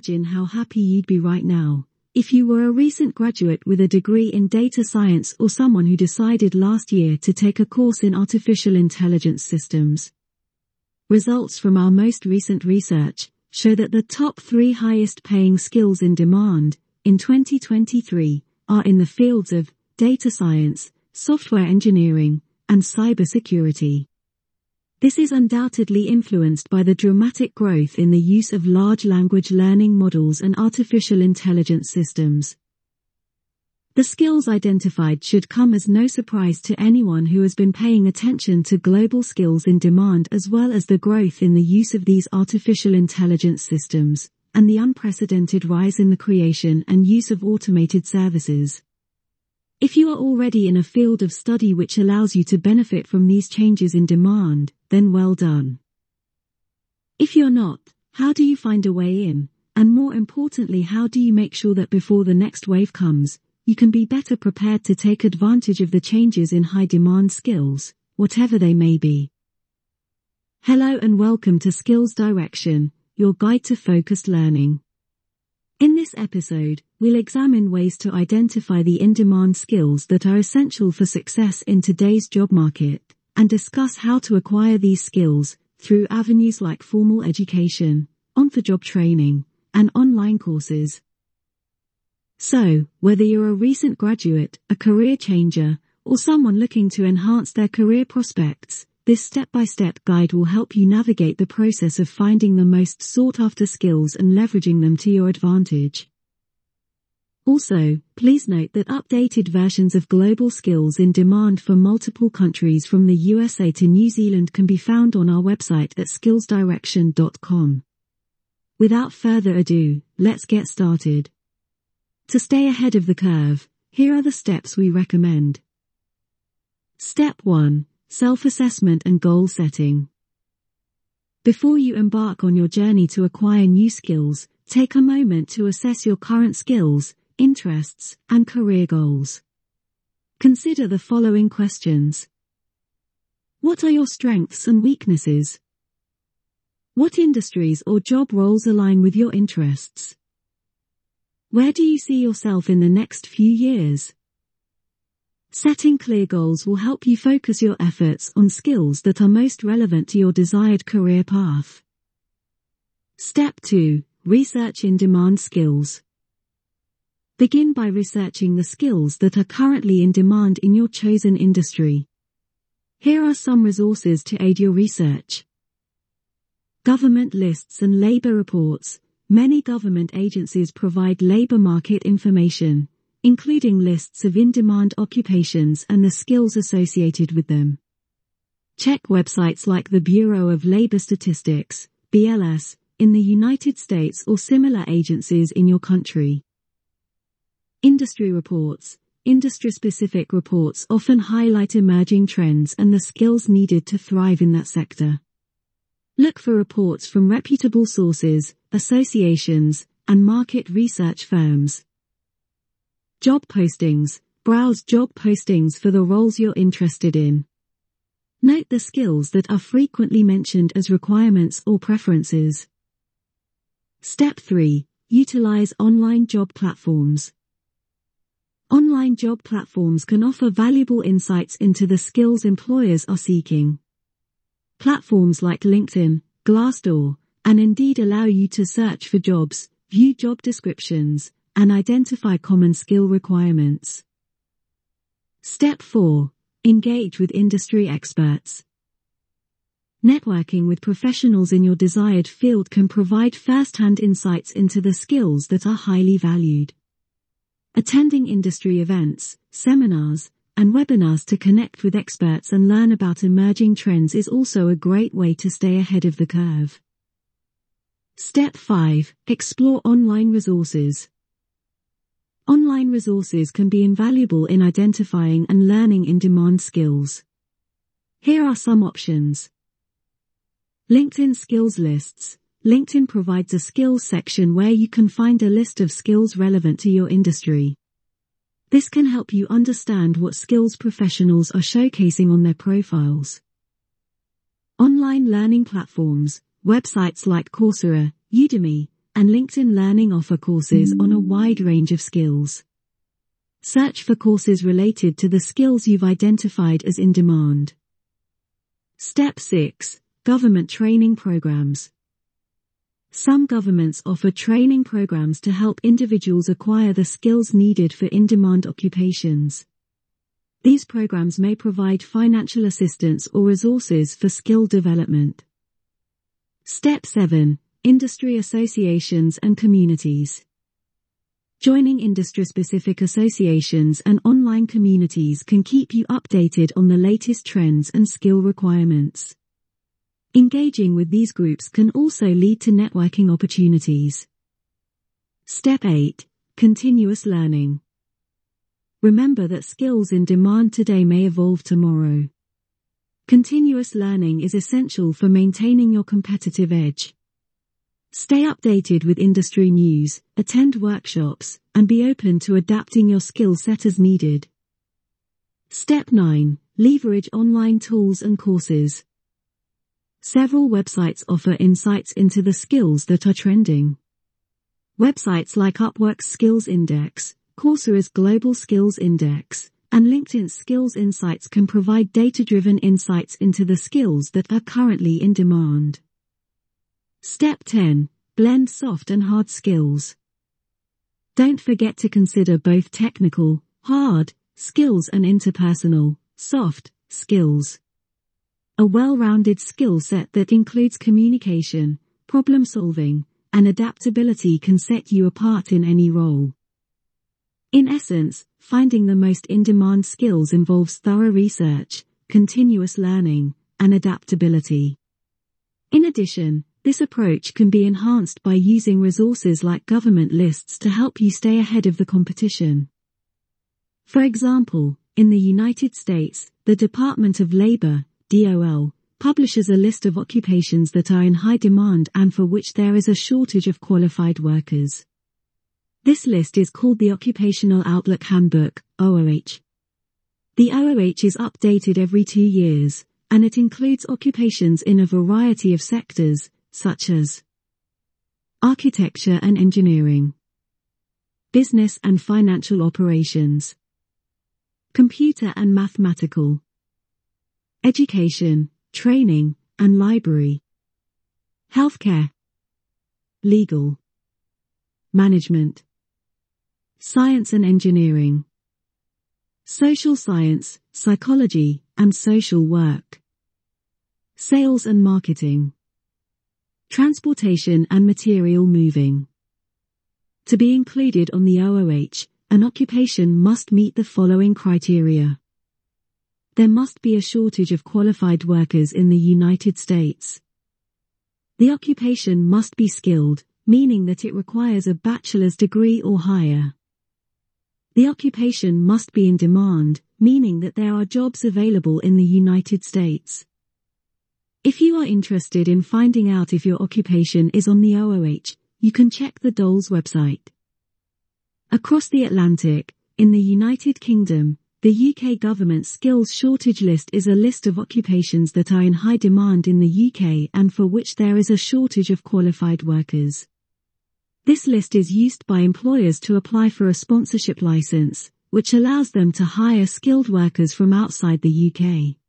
imagine how happy you'd be right now if you were a recent graduate with a degree in data science or someone who decided last year to take a course in artificial intelligence systems. Results from our most recent research show that the top three highest paying skills in demand in 2023 are in the fields of data science, software engineering, and cybersecurity. This is undoubtedly influenced by the dramatic growth in the use of large language learning models and artificial intelligence systems. The skills identified should come as no surprise to anyone who has been paying attention to global skills in demand as well as the growth in the use of these artificial intelligence systems, and the unprecedented rise in the creation and use of automated services. If you are already in a field of study which allows you to benefit from these changes in demand, then well done. If you're not, how do you find a way in? And more importantly, how do you make sure that before the next wave comes, you can be better prepared to take advantage of the changes in high demand skills, whatever they may be? Hello and welcome to Skills Direction, your guide to focused learning. In this episode, we'll examine ways to identify the in-demand skills that are essential for success in today's job market, and discuss how to acquire these skills through avenues like formal education, on-the-job training, and online courses. So, whether you're a recent graduate, a career changer, or someone looking to enhance their career prospects, this step-by-step guide will help you navigate the process of finding the most sought-after skills and leveraging them to your advantage. Also, please note that updated versions of global skills in demand for multiple countries from the USA to New Zealand can be found on our website at skillsdirection.com. Without further ado, let's get started. To stay ahead of the curve, here are the steps we recommend. Step 1 Self-assessment and goal setting. Before you embark on your journey to acquire new skills, take a moment to assess your current skills, interests, and career goals. Consider the following questions. What are your strengths and weaknesses? What industries or job roles align with your interests? Where do you see yourself in the next few years? Setting clear goals will help you focus your efforts on skills that are most relevant to your desired career path. Step 2. Research in demand skills. Begin by researching the skills that are currently in demand in your chosen industry. Here are some resources to aid your research. Government lists and labor reports. Many government agencies provide labor market information, including lists of in-demand occupations and the skills associated with them. Check websites like the Bureau of Labor Statistics, BLS, in the United States or similar agencies in your country. Industry reports. Industry-specific reports often highlight emerging trends and the skills needed to thrive in that sector. Look for reports from reputable sources, associations, and market research firms. Job postings. Browse job postings for the roles you're interested in. Note the skills that are frequently mentioned as requirements or preferences. Step 3. Utilize online job platforms. Online job platforms can offer valuable insights into the skills employers are seeking. Platforms like LinkedIn, Glassdoor, and Indeed allow you to search for jobs, view job descriptions, and identify common skill requirements. Step 4. Engage with industry experts. Networking with professionals in your desired field can provide first-hand insights into the skills that are highly valued. Attending industry events, seminars, and webinars to connect with experts and learn about emerging trends is also a great way to stay ahead of the curve. Step 5. Explore online resources. Online resources can be invaluable in identifying and learning in-demand skills. Here are some options. LinkedIn skills lists. LinkedIn provides a skills section where you can find a list of skills relevant to your industry. This can help you understand what skills professionals are showcasing on their profiles. Online learning platforms, websites like Coursera, Udemy, and LinkedIn Learning offer courses on a wide range of skills. Search for courses related to the skills you've identified as in demand. Step 6. Government Training Programs. Some governments offer training programs to help individuals acquire the skills needed for in-demand occupations. These programs may provide financial assistance or resources for skill development. Step 7. Industry associations and communities. Joining industry-specific associations and online communities can keep you updated on the latest trends and skill requirements. Engaging with these groups can also lead to networking opportunities. Step 8. Continuous learning. Remember that skills in demand today may evolve tomorrow. Continuous learning is essential for maintaining your competitive edge. Stay updated with industry news, attend workshops, and be open to adapting your skill set as needed. Step 9. Leverage online tools and courses. Several websites offer insights into the skills that are trending. Websites like Upwork's Skills Index, Coursera's Global Skills Index, and LinkedIn's Skills Insights can provide data-driven insights into the skills that are currently in demand. Step 10. Blend soft and hard skills. Don't forget to consider both technical, hard, skills and interpersonal, soft, skills. A well-rounded skill set that includes communication, problem solving, and adaptability can set you apart in any role. In essence, finding the most in-demand skills involves thorough research, continuous learning, and adaptability. In addition, this approach can be enhanced by using resources like government lists to help you stay ahead of the competition. For example, in the United States, the Department of Labor, DOL, publishes a list of occupations that are in high demand and for which there is a shortage of qualified workers. This list is called the Occupational Outlook Handbook, OOH. The OOH is updated every two years, and it includes occupations in a variety of sectors, such as architecture and engineering, business and financial operations, computer and mathematical, education, training, and library, healthcare, legal, management, science and engineering, social science, psychology, and social work, sales and marketing, transportation and material moving. To be included on the OOH, an occupation must meet the following criteria. There must be a shortage of qualified workers in the United States. The occupation must be skilled, meaning that it requires a bachelor's degree or higher. The occupation must be in demand, meaning that there are jobs available in the United States. If you are interested in finding out if your occupation is on the OOH, you can check the DOL's website. Across the Atlantic, in the United Kingdom, the UK government skills shortage list is a list of occupations that are in high demand in the UK and for which there is a shortage of qualified workers. This list is used by employers to apply for a sponsorship license, which allows them to hire skilled workers from outside the UK.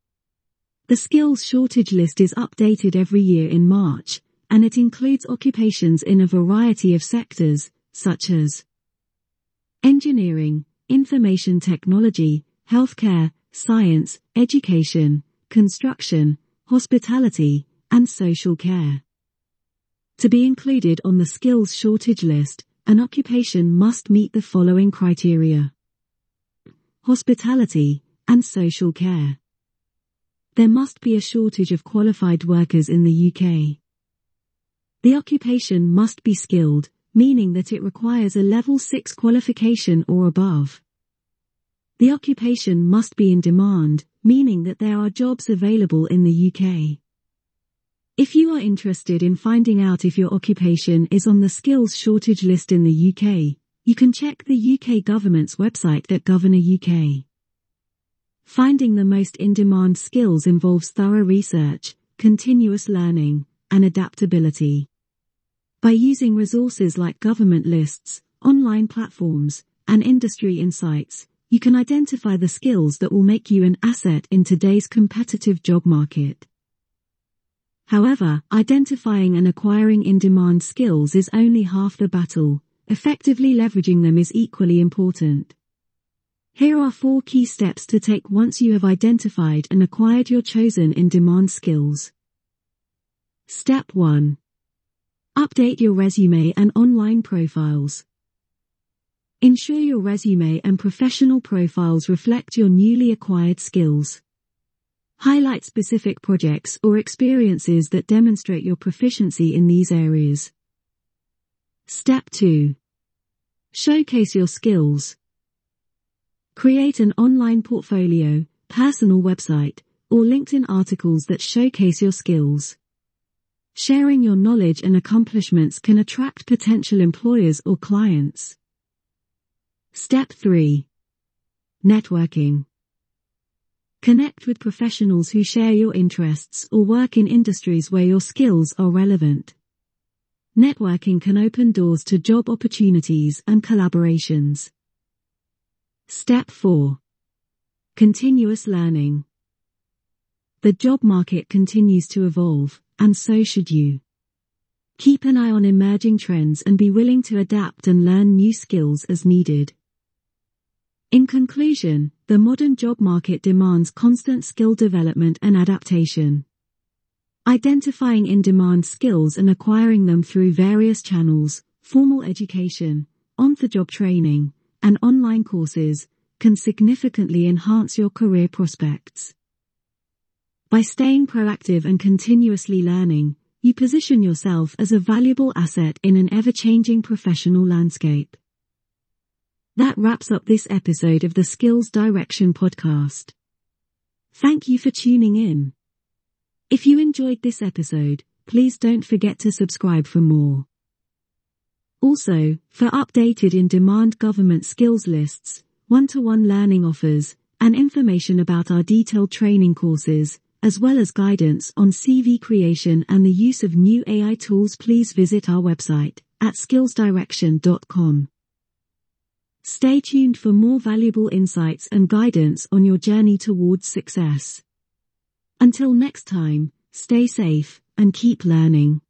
The skills shortage list is updated every year in March, and it includes occupations in a variety of sectors, such as engineering, information technology, healthcare, science, education, construction, hospitality, and social care. To be included on the skills shortage list, an occupation must meet the following criteria. Hospitality and social care. There must be a shortage of qualified workers in the UK. The occupation must be skilled, meaning that it requires a level 6 qualification or above. The occupation must be in demand, meaning that there are jobs available in the UK. If you are interested in finding out if your occupation is on the skills shortage list in the UK, you can check the UK government's website at Governor UK. Finding the most in-demand skills involves thorough research, continuous learning, and adaptability. By using resources like government lists, online platforms, and industry insights, you can identify the skills that will make you an asset in today's competitive job market. However, identifying and acquiring in-demand skills is only half the battle. Effectively leveraging them is equally important. Here are four key steps to take once you have identified and acquired your chosen in-demand skills. Step 1. Update your resume and online profiles. Ensure your resume and professional profiles reflect your newly acquired skills. Highlight specific projects or experiences that demonstrate your proficiency in these areas. Step 2. Showcase your skills. Create an online portfolio, personal website, or LinkedIn articles that showcase your skills. Sharing your knowledge and accomplishments can attract potential employers or clients. Step 3. Networking. Connect with professionals who share your interests or work in industries where your skills are relevant. Networking can open doors to job opportunities and collaborations. Step 4. Continuous learning. The job market continues to evolve, and so should you. Keep an eye on emerging trends and be willing to adapt and learn new skills as needed. In conclusion, the modern job market demands constant skill development and adaptation. Identifying in-demand skills and acquiring them through various channels, formal education, on-the-job training, and online courses, can significantly enhance your career prospects. By staying proactive and continuously learning, you position yourself as a valuable asset in an ever-changing professional landscape. That wraps up this episode of the Skills Direction podcast. Thank you for tuning in. If you enjoyed this episode, please don't forget to subscribe for more. Also, for updated in-demand government skills lists, one-to-one learning offers, and information about our detailed training courses, as well as guidance on CV creation and the use of new AI tools please visit our website at skillsdirection.com. Stay tuned for more valuable insights and guidance on your journey towards success. Until next time, stay safe and keep learning.